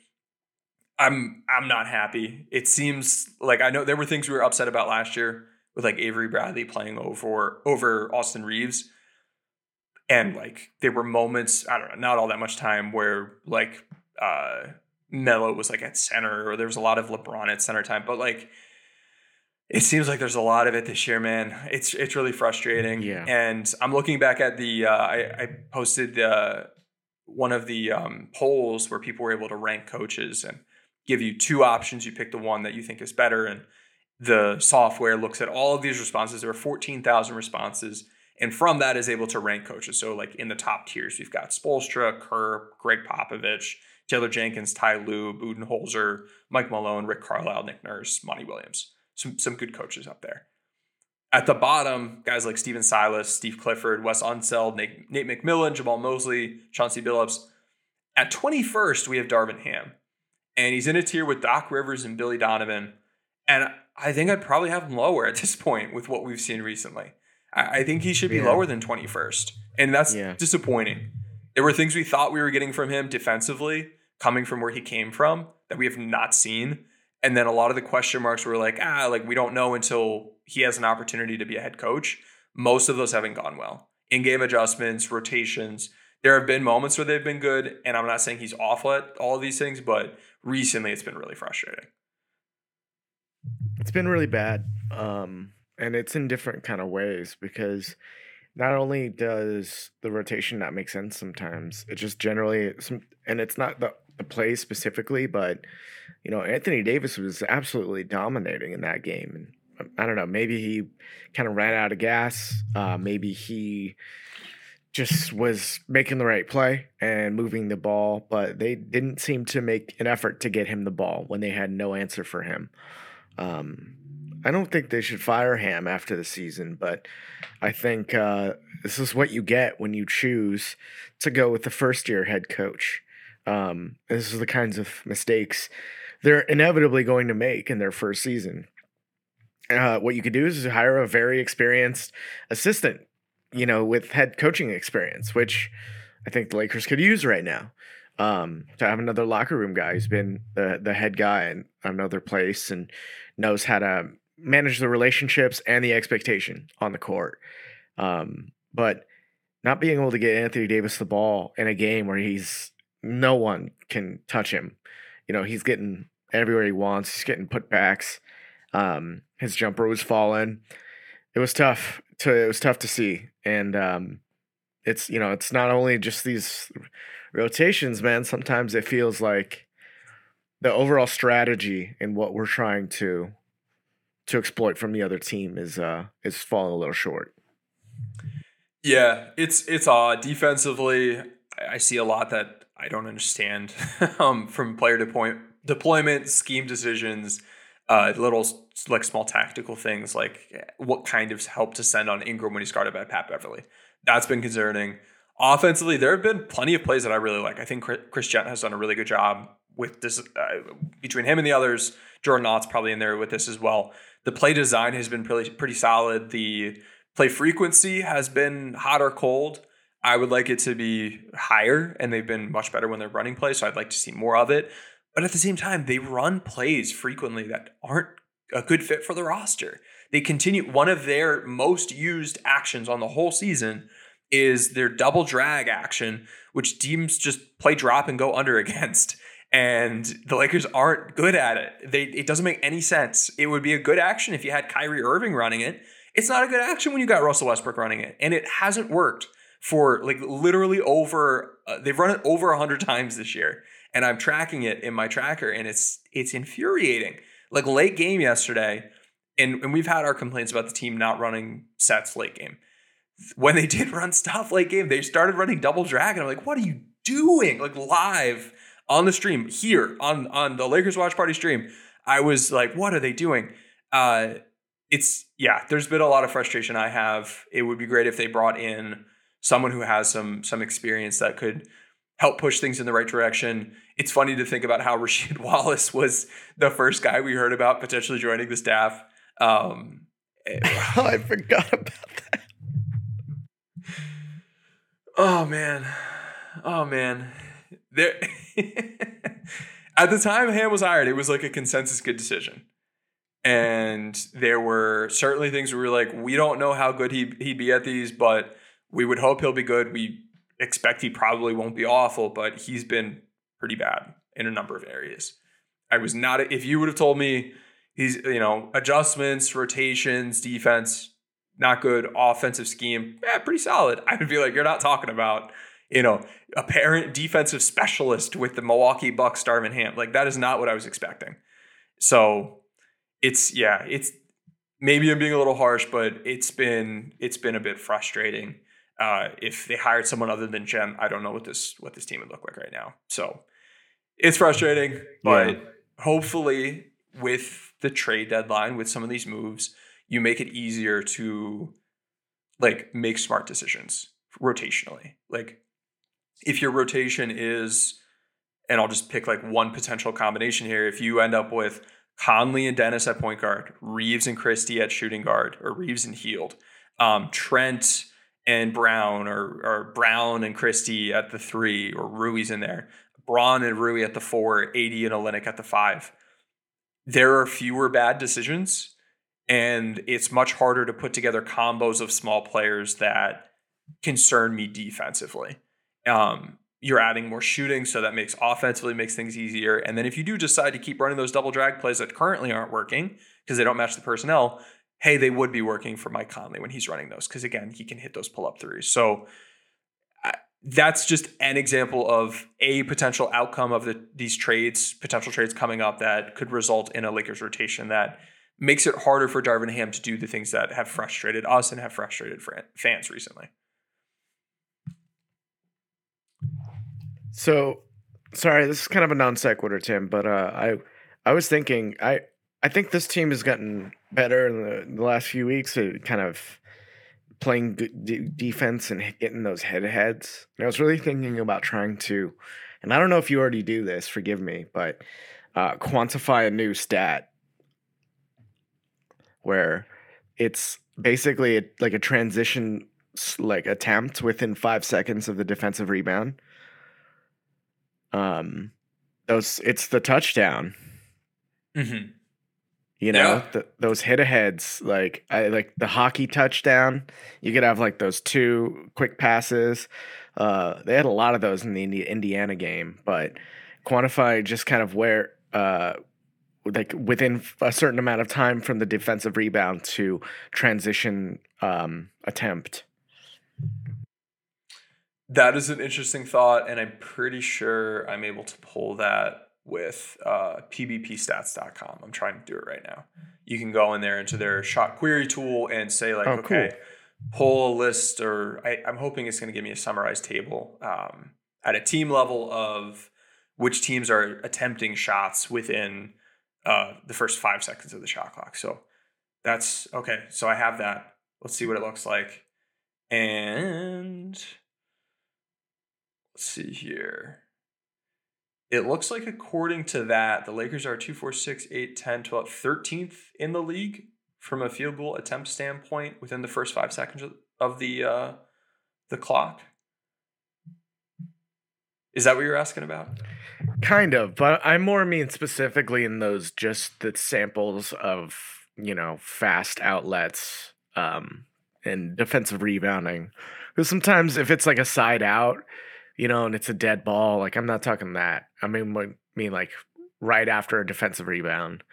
I'm I'm not happy. It seems like I know there were things we were upset about last year with like Avery Bradley playing over over Austin Reaves. And like there were moments, I don't know, not all that much time where like uh Melo was like at center or there was a lot of LeBron at center time, but like it seems like there's a lot of it this year, man. It's it's really frustrating. Yeah. And I'm looking back at the uh, I, I posted uh, one of the um, polls where people were able to rank coaches and give you two options. You pick the one that you think is better, and the software looks at all of these responses. There are 14,000 responses, and from that is able to rank coaches. So, like in the top tiers, we've got Spoelstra, Kerr, Gregg Popovich, Taylor Jenkins, Ty Lue, Budenholzer, Mike Malone, Rick Carlisle, Nick Nurse, Monty Williams some some good coaches up there. At the bottom, guys like Stephen Silas, Steve Clifford, Wes Unseld, Nate, Nate McMillan, Jamahl Mosley, Chauncey Billups. At 21st, we have Darvin Ham. And he's in a tier with Doc Rivers and Billy Donovan. And I think I'd probably have him lower at this point with what we've seen recently. I, I think he should be yeah. lower than 21st. And that's yeah. disappointing. There were things we thought we were getting from him defensively, coming from where he came from, that we have not seen. And then a lot of the question marks were like, ah, like we don't know until he has an opportunity to be a head coach. Most of those haven't gone well. In game adjustments, rotations, there have been moments where they've been good. And I'm not saying he's awful at all of these things, but recently it's been really frustrating. It's been really bad. Um, and it's in different kind of ways because not only does the rotation not make sense sometimes, it just generally, and it's not the, the play specifically, but you know, Anthony Davis was absolutely dominating in that game. And um, I don't know, maybe he kind of ran out of gas. Uh, maybe he just was making the right play and moving the ball, but they didn't seem to make an effort to get him the ball when they had no answer for him. Um, I don't think they should fire Ham after the season, but I think uh, this is what you get when you choose to go with the first year head coach. Um, this is the kinds of mistakes they're inevitably going to make in their first season. Uh, what you could do is hire a very experienced assistant, you know, with head coaching experience, which I think the Lakers could use right now. Um, to have another locker room guy who's been the the head guy in another place and knows how to manage the relationships and the expectation on the court. Um, but not being able to get Anthony Davis the ball in a game where he's no one can touch him you know, he's getting everywhere he wants. He's getting putbacks. Um, his jumper was falling. It was tough to it was tough to see, and um, it's you know it's not only just these rotations, man. Sometimes it feels like the overall strategy and what we're trying to to exploit from the other team is uh is falling a little short. Yeah, it's it's odd defensively. I see a lot that I don't understand um, from player deployment, deployment, scheme decisions, uh, little like small tactical things like what kind of help to send on Ingram when he's guarded by Pat Beverley. That's been concerning. Offensively, there have been plenty of plays that I really like. I think Chris Jent has done a really good job with this uh, between him and the others. Jordan Ott's probably in there with this as well. The play design has been pretty pretty solid. The play frequency has been hot or cold. I would like it to be higher, and they've been much better when they're running plays. So I'd like to see more of it. But at the same time, they run plays frequently that aren't a good fit for the roster. They continue one of their most used actions on the whole season is their double drag action, which teams just play drop and go under against. and the Lakers aren't good at it. They it doesn't make any sense. It would be a good action if you had Kyrie Irving running it. It's not a good action when you got Russell Westbrook running it, and it hasn't worked for like literally over. Uh, they've run it over hundred times this year, and I'm tracking it in my tracker, and it's it's infuriating. Like late game yesterday, and and we've had our complaints about the team not running sets late game. When they did run stuff late game, they started running double drag, and I'm like, what are you doing? Like live on the stream here on on the Lakers Watch Party stream. I was like, what are they doing? Uh, it's yeah. There's been a lot of frustration I have. It would be great if they brought in someone who has some some experience that could help push things in the right direction. It's funny to think about how Rasheed Wallace was the first guy we heard about potentially joining the staff. Um, I forgot about that. Oh man, oh man. There, at the time Ham was hired, it was like a consensus good decision. And there were certainly things where we were like, we don't know how good he he'd be at these, but we would hope he'll be good. We expect he probably won't be awful, but he's been pretty bad in a number of areas. I was not if you would have told me he's you know adjustments, rotations, defense, not good, offensive scheme, yeah, pretty solid. I would be like, you're not talking about you know a parent defensive specialist with the Milwaukee Bucks, Darvin Ham. Like that is not what I was expecting. So it's yeah, it's maybe I'm being a little harsh, but it's been it's been a bit frustrating uh, if they hired someone other than Jent, I don't know what this what this team would look like right now. So it's frustrating, but yeah. hopefully with the trade deadline, with some of these moves, you make it easier to like make smart decisions rotationally. Like if your rotation is, and I'll just pick like one potential combination here. If you end up with Conley and Dennis at point guard, Reaves and Christie at shooting guard, or Reaves and Hield, um, Trent and Brown or, or Brown and Christie at the three or Rui's in there, Braun and Rui at the four, AD and Olynyk at the five. There are fewer bad decisions, and it's much harder to put together combos of small players that concern me defensively. Um, you're adding more shooting, so that makes offensively makes things easier. And then if you do decide to keep running those double drag plays that currently aren't working because they don't match the personnel, hey, they would be working for Mike Conley when he's running those because again, he can hit those pull up threes. So that's just an example of a potential outcome of the, these trades, potential trades coming up that could result in a Lakers rotation that makes it harder for Darvin Ham to do the things that have frustrated us and have frustrated fans recently. So, sorry, this is kind of a non sequitur, Tim, but uh, I I was thinking I I think this team has gotten better in the, the last few weeks at kind of playing good defense and getting those head heads. I was really thinking about trying to, and I don't know if you already do this, forgive me, but uh, quantify a new stat where it's basically a, like a transition like attempt within five seconds of the defensive rebound. Um, those it's the touchdown. Mm-hmm. You know, yeah. the, those hit aheads, like I like the hockey touchdown. You could have like those two quick passes. Uh, they had a lot of those in the Indiana game, but quantify just kind of where, uh, like within a certain amount of time from the defensive rebound to transition um, attempt. That is an interesting thought, and I'm pretty sure I'm able to pull that with uh, pbpstats.com. I'm trying to do it right now. You can go in there into their shot query tool and say like, oh, okay, cool. pull a list, or I, am hoping it's going to give me a summarized table um, at a team level of which teams are attempting shots within uh, the first five seconds of the shot clock. So that's okay. So I have that. Let's see what it looks like. And let's see here it looks like according to that, the Lakers are 2, 4, 6, 8, 10, 12, 13th in the league from a field goal attempt standpoint within the first five seconds of the uh, the clock. Is that what you're asking about? Kind of, but I more mean specifically in those just the samples of you know fast outlets um, and defensive rebounding. Because sometimes if it's like a side out, you know, and it's a dead ball. Like I'm not talking that. I mean, I mean like right after a defensive rebound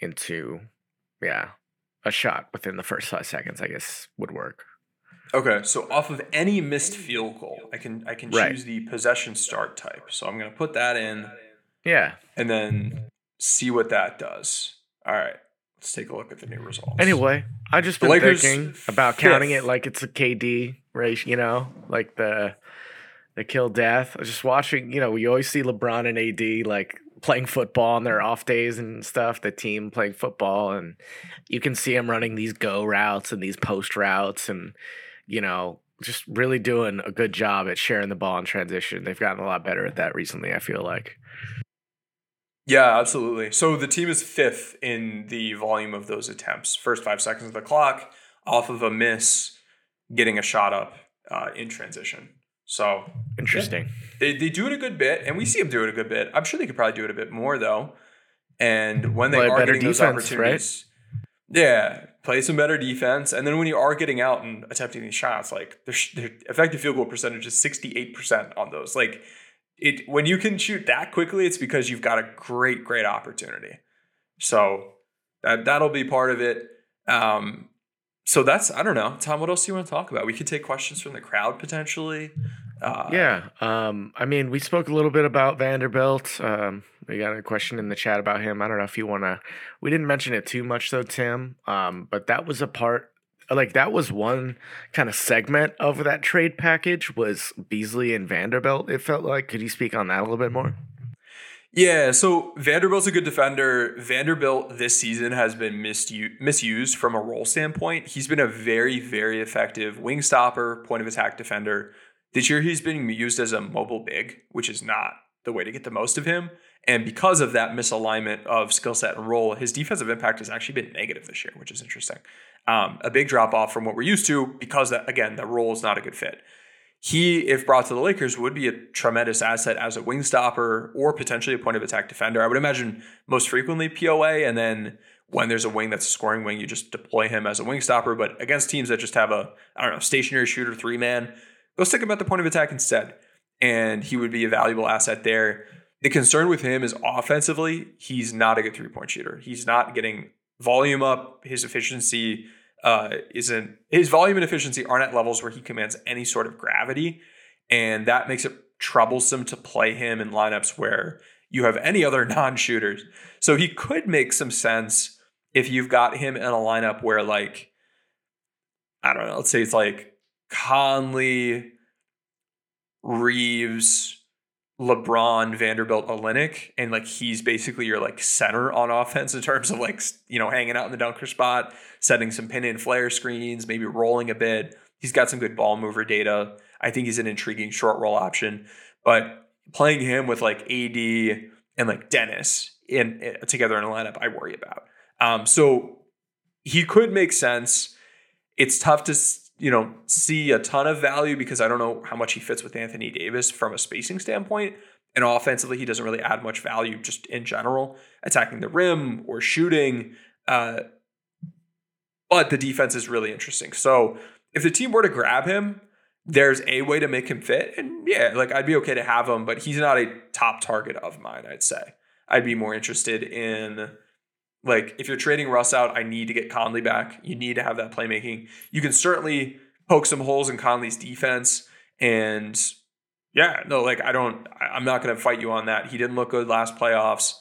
into, yeah, a shot within the first five seconds. I guess would work. Okay, so off of any missed field goal, I can I can Right. choose the possession start type. So I'm gonna put that in Yeah. and then see what that does. All right, let's take a look at the new results. Anyway, I just been Lakers thinking about counting fifth. it like it's a KD ratio, you know, like the the kill death. I was just watching, you know, we always see LeBron and AD like playing football on their off days and stuff, the team playing football and you can see them running these go routes and these post routes and you know, just really doing a good job at sharing the ball in transition. They've gotten a lot better at that recently, I feel like. Yeah, absolutely. So the team is fifth in the volume of those attempts. First five seconds of the clock, off of a miss, getting a shot up uh, in transition. So Interesting. they, they do it a good bit, and we see them do it a good bit. I'm sure they could probably do it a bit more though. And when they Play are getting those defense, opportunities, yeah, play some better defense. And then when you are getting out and attempting these shots, like their, their effective field goal percentage is 68% on those. Like it when you can shoot that quickly, it's because you've got a great, great opportunity. So that that'll be part of it. Um, so that's I don't know, Tom. What else do you want to talk about? We could take questions from the crowd potentially. Uh, Yeah. Um, I mean, we spoke a little bit about Vanderbilt. Um, we got a question in the chat about him. I don't know if you want to. We didn't mention it too much though, Tim. Um, but that was a part. Like that was one kind of segment of that trade package was Beasley and Vanderbilt. It felt like. Could you speak on that a little bit more? Yeah, so Vanderbilt's a good defender. Vanderbilt this season has been misu- misused from a role standpoint. He's been a very, very effective wing stopper, point of attack defender. This year he's been used as a mobile big, which is not the way to get the most of him. And because of that misalignment of skill set and role, his defensive impact has actually been negative this year, which is interesting. Um, a big drop off from what we're used to because that again, the role is not a good fit he, if brought to the Lakers, would be a tremendous asset as a wing stopper or potentially a point of attack defender. I would imagine most frequently POA, and then when there's a wing that's a scoring wing, you just deploy him as a wing stopper. But against teams that just have a, I don't know, stationary shooter three man, go stick him at the point of attack instead. And he would be a valuable asset there. The concern with him is offensively, he's not a good three point shooter. He's not getting volume up. His efficiency uh, isn't his volume and efficiency aren't at levels where he commands any sort of gravity, and that makes it troublesome to play him in lineups where you have any other non-shooters. So he could make some sense if you've got him in a lineup where like I don't know, let's say it's like Conley, Reaves, LeBron, Vanderbilt, Olynyk, and like he's basically your like center on offense in terms of like you know hanging out in the dunker spot, setting some pin in flare screens, maybe rolling a bit. He's got some good ball mover data. I think he's an intriguing short roll option, but playing him with like AD and like Dennis in, in together in a lineup, I worry about. Um, so he could make sense. It's tough to you know see a ton of value because I don't know how much he fits with Anthony Davis from a spacing standpoint. And offensively, he doesn't really add much value just in general, attacking the rim or shooting. Uh, but the defense is really interesting. So if the team were to grab him, there's a way to make him fit. And yeah, like I'd be okay to have him, but he's not a top target of mine, I'd say. I'd be more interested in like if you're trading Russ out, I need to get Conley back. You need to have that playmaking. You can certainly poke some holes in Conley's defense. And yeah, no, like I don't I'm not gonna fight you on that. He didn't look good last playoffs.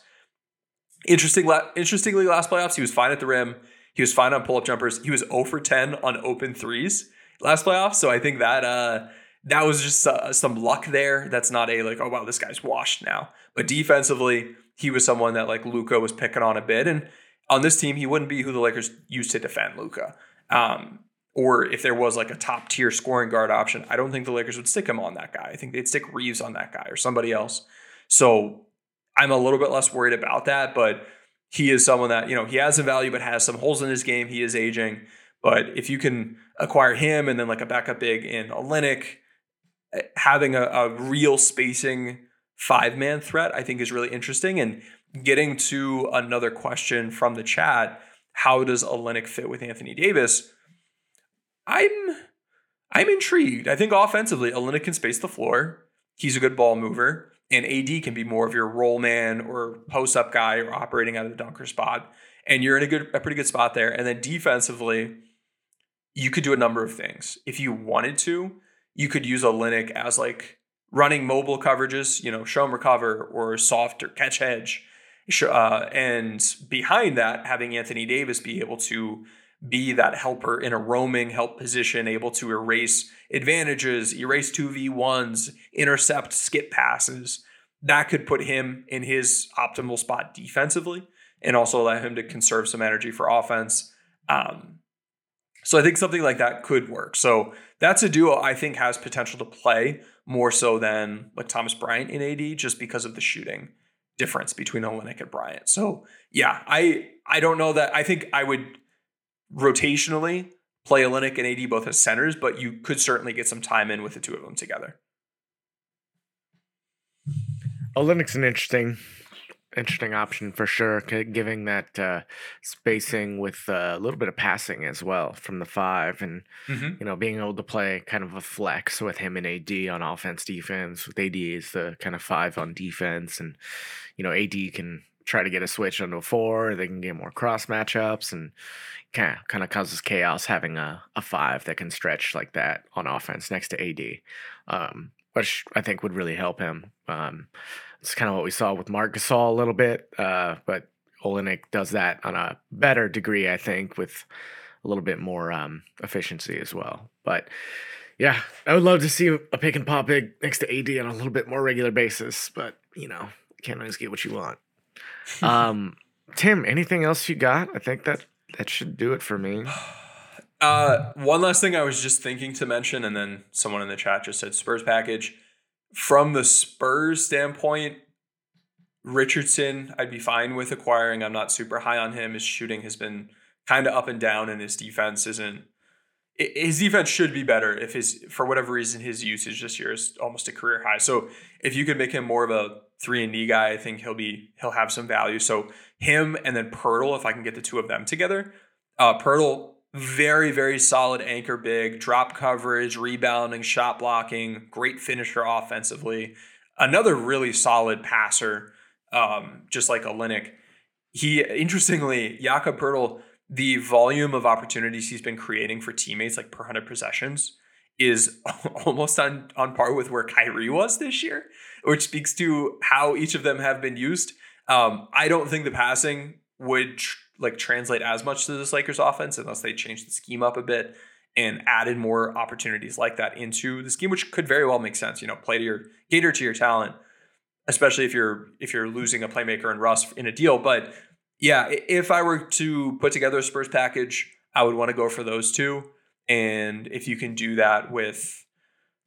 Interesting interestingly, last playoffs, he was fine at the rim. He was fine on pull-up jumpers. He was 0 for 10 on open threes last playoffs. So I think that uh that was just uh, some luck there. That's not a like, oh wow, this guy's washed now. But defensively, he was someone that like Luka was picking on a bit. And on this team, he wouldn't be who the Lakers used to defend Luka. Um, or if there was like a top tier scoring guard option, I don't think the Lakers would stick him on that guy. I think they'd stick Reaves on that guy or somebody else. So I'm a little bit less worried about that, but he is someone that, you know, he has some value, but has some holes in his game. He is aging. But if you can acquire him and then like a backup big in a Olynyk, having a, a real spacing five man threat, I think is really interesting. And getting to another question from the chat, how does Olynyk fit with Anthony Davis? I'm I'm intrigued. I think offensively, Olynyk can space the floor. he's a good ball mover, and AD can be more of your roll man or post up guy or operating out of the dunker spot. And you're in a good, a pretty good spot there. And then defensively, you could do a number of things. If you wanted to, you could use Olynyk as like running mobile coverages, you know, show him recover or soft or catch hedge. Uh, and behind that, having Anthony Davis be able to be that helper in a roaming help position, able to erase advantages, erase 2v1s, intercept skip passes. That could put him in his optimal spot defensively and also allow him to conserve some energy for offense. Um, so I think something like that could work. So that's a duo I think has potential to play more so than like Thomas Bryant in AD just because of the shooting difference between Olynyk and Bryant. So yeah, I I don't know that I think I would rotationally play Olynyk and AD both as centers, but you could certainly get some time in with the two of them together. Olynyk's an interesting interesting option for sure, giving that uh, spacing with uh, a little bit of passing as well from the five, and mm-hmm. you know being able to play kind of a flex with him and AD on offense, defense. With AD is the kind of five on defense, and you know AD can try to get a switch onto a four. They can get more cross matchups, and kind of kind of causes chaos having a a five that can stretch like that on offense next to AD. Um, which I think would really help him. Um, it's kind of what we saw with Marc Gasol a little bit, uh, but Olynyk does that on a better degree, I think, with a little bit more um, efficiency as well. But yeah, I would love to see a pick and pop big next to AD on a little bit more regular basis. But you know, can't always get what you want. um, Tim, anything else you got? I think that that should do it for me. Uh, one last thing I was just thinking to mention, and then someone in the chat just said Spurs package from the Spurs standpoint, Richardson, I'd be fine with acquiring. I'm not super high on him. His shooting has been kind of up and down, and his defense isn't. His defense should be better if his, for whatever reason, his usage this year is almost a career high. So if you could make him more of a three and D guy, I think he'll be he'll have some value. So him and then Poeltl, if I can get the two of them together, uh, Poeltl very, very solid anchor big, drop coverage, rebounding, shot blocking, great finisher offensively. Another really solid passer, um, just like Olynyk. He, interestingly, Jakob Poeltl, the volume of opportunities he's been creating for teammates, like per 100 possessions, is almost on, on par with where Kyrie was this year, which speaks to how each of them have been used. Um, I don't think the passing would tr- like translate as much to this Lakers offense unless they change the scheme up a bit and added more opportunities like that into the scheme, which could very well make sense. You know, play to your cater to your talent, especially if you're if you're losing a playmaker and Russ in a deal. But yeah, if I were to put together a Spurs package, I would want to go for those two. And if you can do that with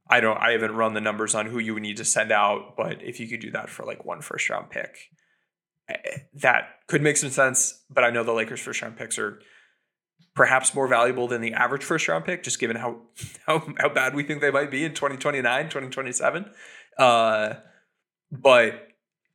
I don't I haven't run the numbers on who you would need to send out, but if you could do that for like one first round pick, that could make some sense, but I know the Lakers first round picks are perhaps more valuable than the average first round pick, just given how how, how bad we think they might be in 2029, 2027. Uh, but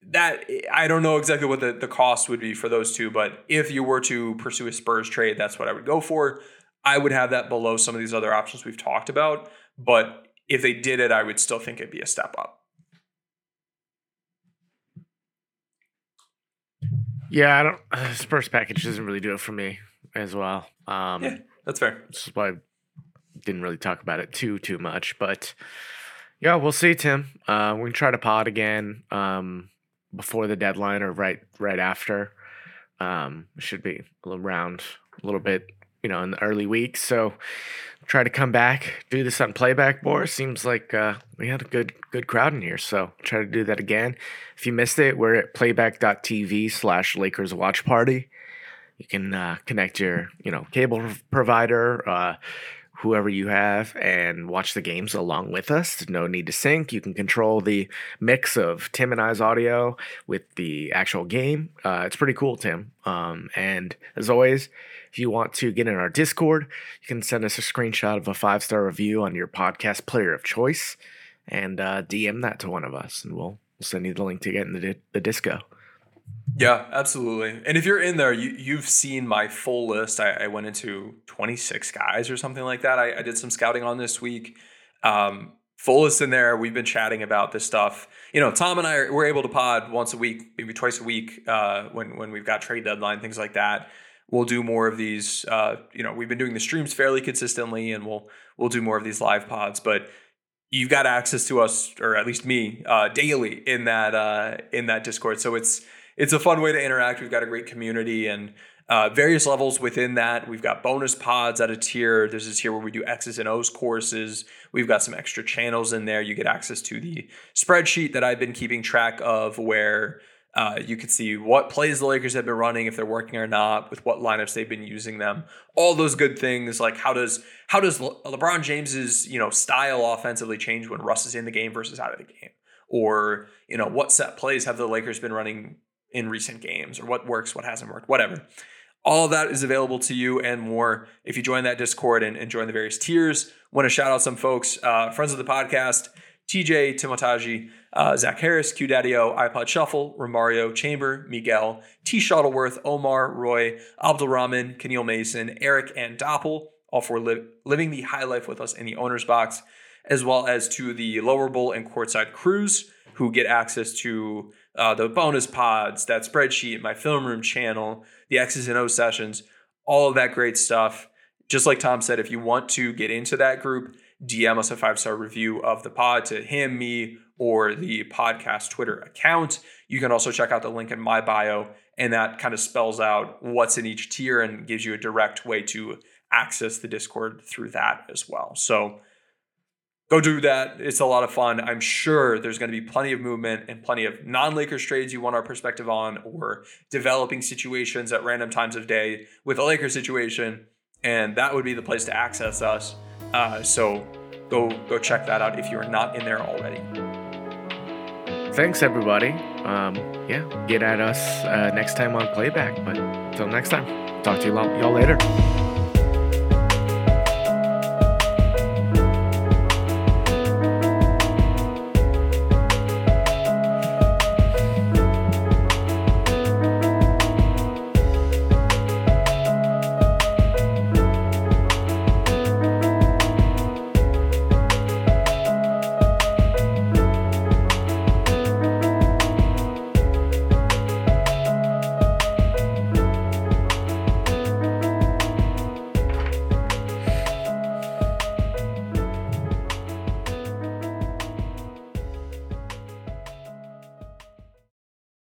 that I don't know exactly what the, the cost would be for those two, but if you were to pursue a Spurs trade, that's what I would go for. I would have that below some of these other options we've talked about, but if they did it, I would still think it'd be a step up. Yeah, I don't. Uh, Spurs package doesn't really do it for me as well. Um, yeah, that's fair. This is why I didn't really talk about it too too much, but yeah, we'll see, Tim. Uh, we can try to pod again um, before the deadline or right right after. Um, should be around a little bit, you know, in the early weeks. So try to come back, do this on playback more. Seems like uh, we had a good good crowd in here, so try to do that again. If you missed it, we're at playback.tv slash Lakers Watch Party. You can uh, connect your you know cable provider. Uh, whoever you have and watch the games along with us. No need to sync. You can control the mix of Tim and I's audio with the actual game. Uh, it's pretty cool, Tim. Um, and as always, if you want to get in our Discord, you can send us a screenshot of a five star review on your podcast player of choice and uh, DM that to one of us, and we'll, we'll send you the link to get in the, di- the disco. Yeah, absolutely. And if you're in there, you, you've seen my full list. I, I went into 26 guys or something like that. I, I, did some scouting on this week. Um, list in there. We've been chatting about this stuff. You know, Tom and I are, we're able to pod once a week, maybe twice a week uh, when when we've got trade deadline things like that. We'll do more of these. Uh, you know, we've been doing the streams fairly consistently, and we'll we'll do more of these live pods. But you've got access to us, or at least me, uh, daily in that uh, in that Discord. So it's it's a fun way to interact. We've got a great community and uh, various levels within that. We've got bonus pods at a tier. There's a tier where we do X's and O's courses. We've got some extra channels in there. You get access to the spreadsheet that I've been keeping track of where uh, you can see what plays the Lakers have been running, if they're working or not, with what lineups they've been using them. All those good things, like how does how does Le- LeBron James's you know style offensively change when Russ is in the game versus out of the game, or you know what set plays have the Lakers been running in recent games, or what works, what hasn't worked, whatever. All that is available to you and more if you join that Discord and, and join the various tiers. Want to shout out some folks, uh, friends of the podcast, TJ Timotaji, uh, Zach Harris, Q iPod Shuffle, Romario, Chamber, Miguel, T. Shuttleworth, Omar, Roy, Abdul Rahman, Keneal Mason, Eric, and Doppel, all for li- living the high life with us in the owner's box, as well as to the lower bowl and courtside crews who get access to uh, the bonus pods, that spreadsheet, my film room channel, the X's and O sessions, all of that great stuff. Just like Tom said, if you want to get into that group, DM us a five star review of the pod to him, me, or the podcast Twitter account. You can also check out the link in my bio, and that kind of spells out what's in each tier and gives you a direct way to access the Discord through that as well. So, go do that. It's a lot of fun. I'm sure there's going to be plenty of movement and plenty of non Lakers trades you want our perspective on, or developing situations at random times of day with a Lakers situation. And that would be the place to access us. Uh, so go go check that out if you're not in there already. Thanks, everybody. Um, yeah, get at us uh, next time on playback. But until next time, talk to you all, y'all later.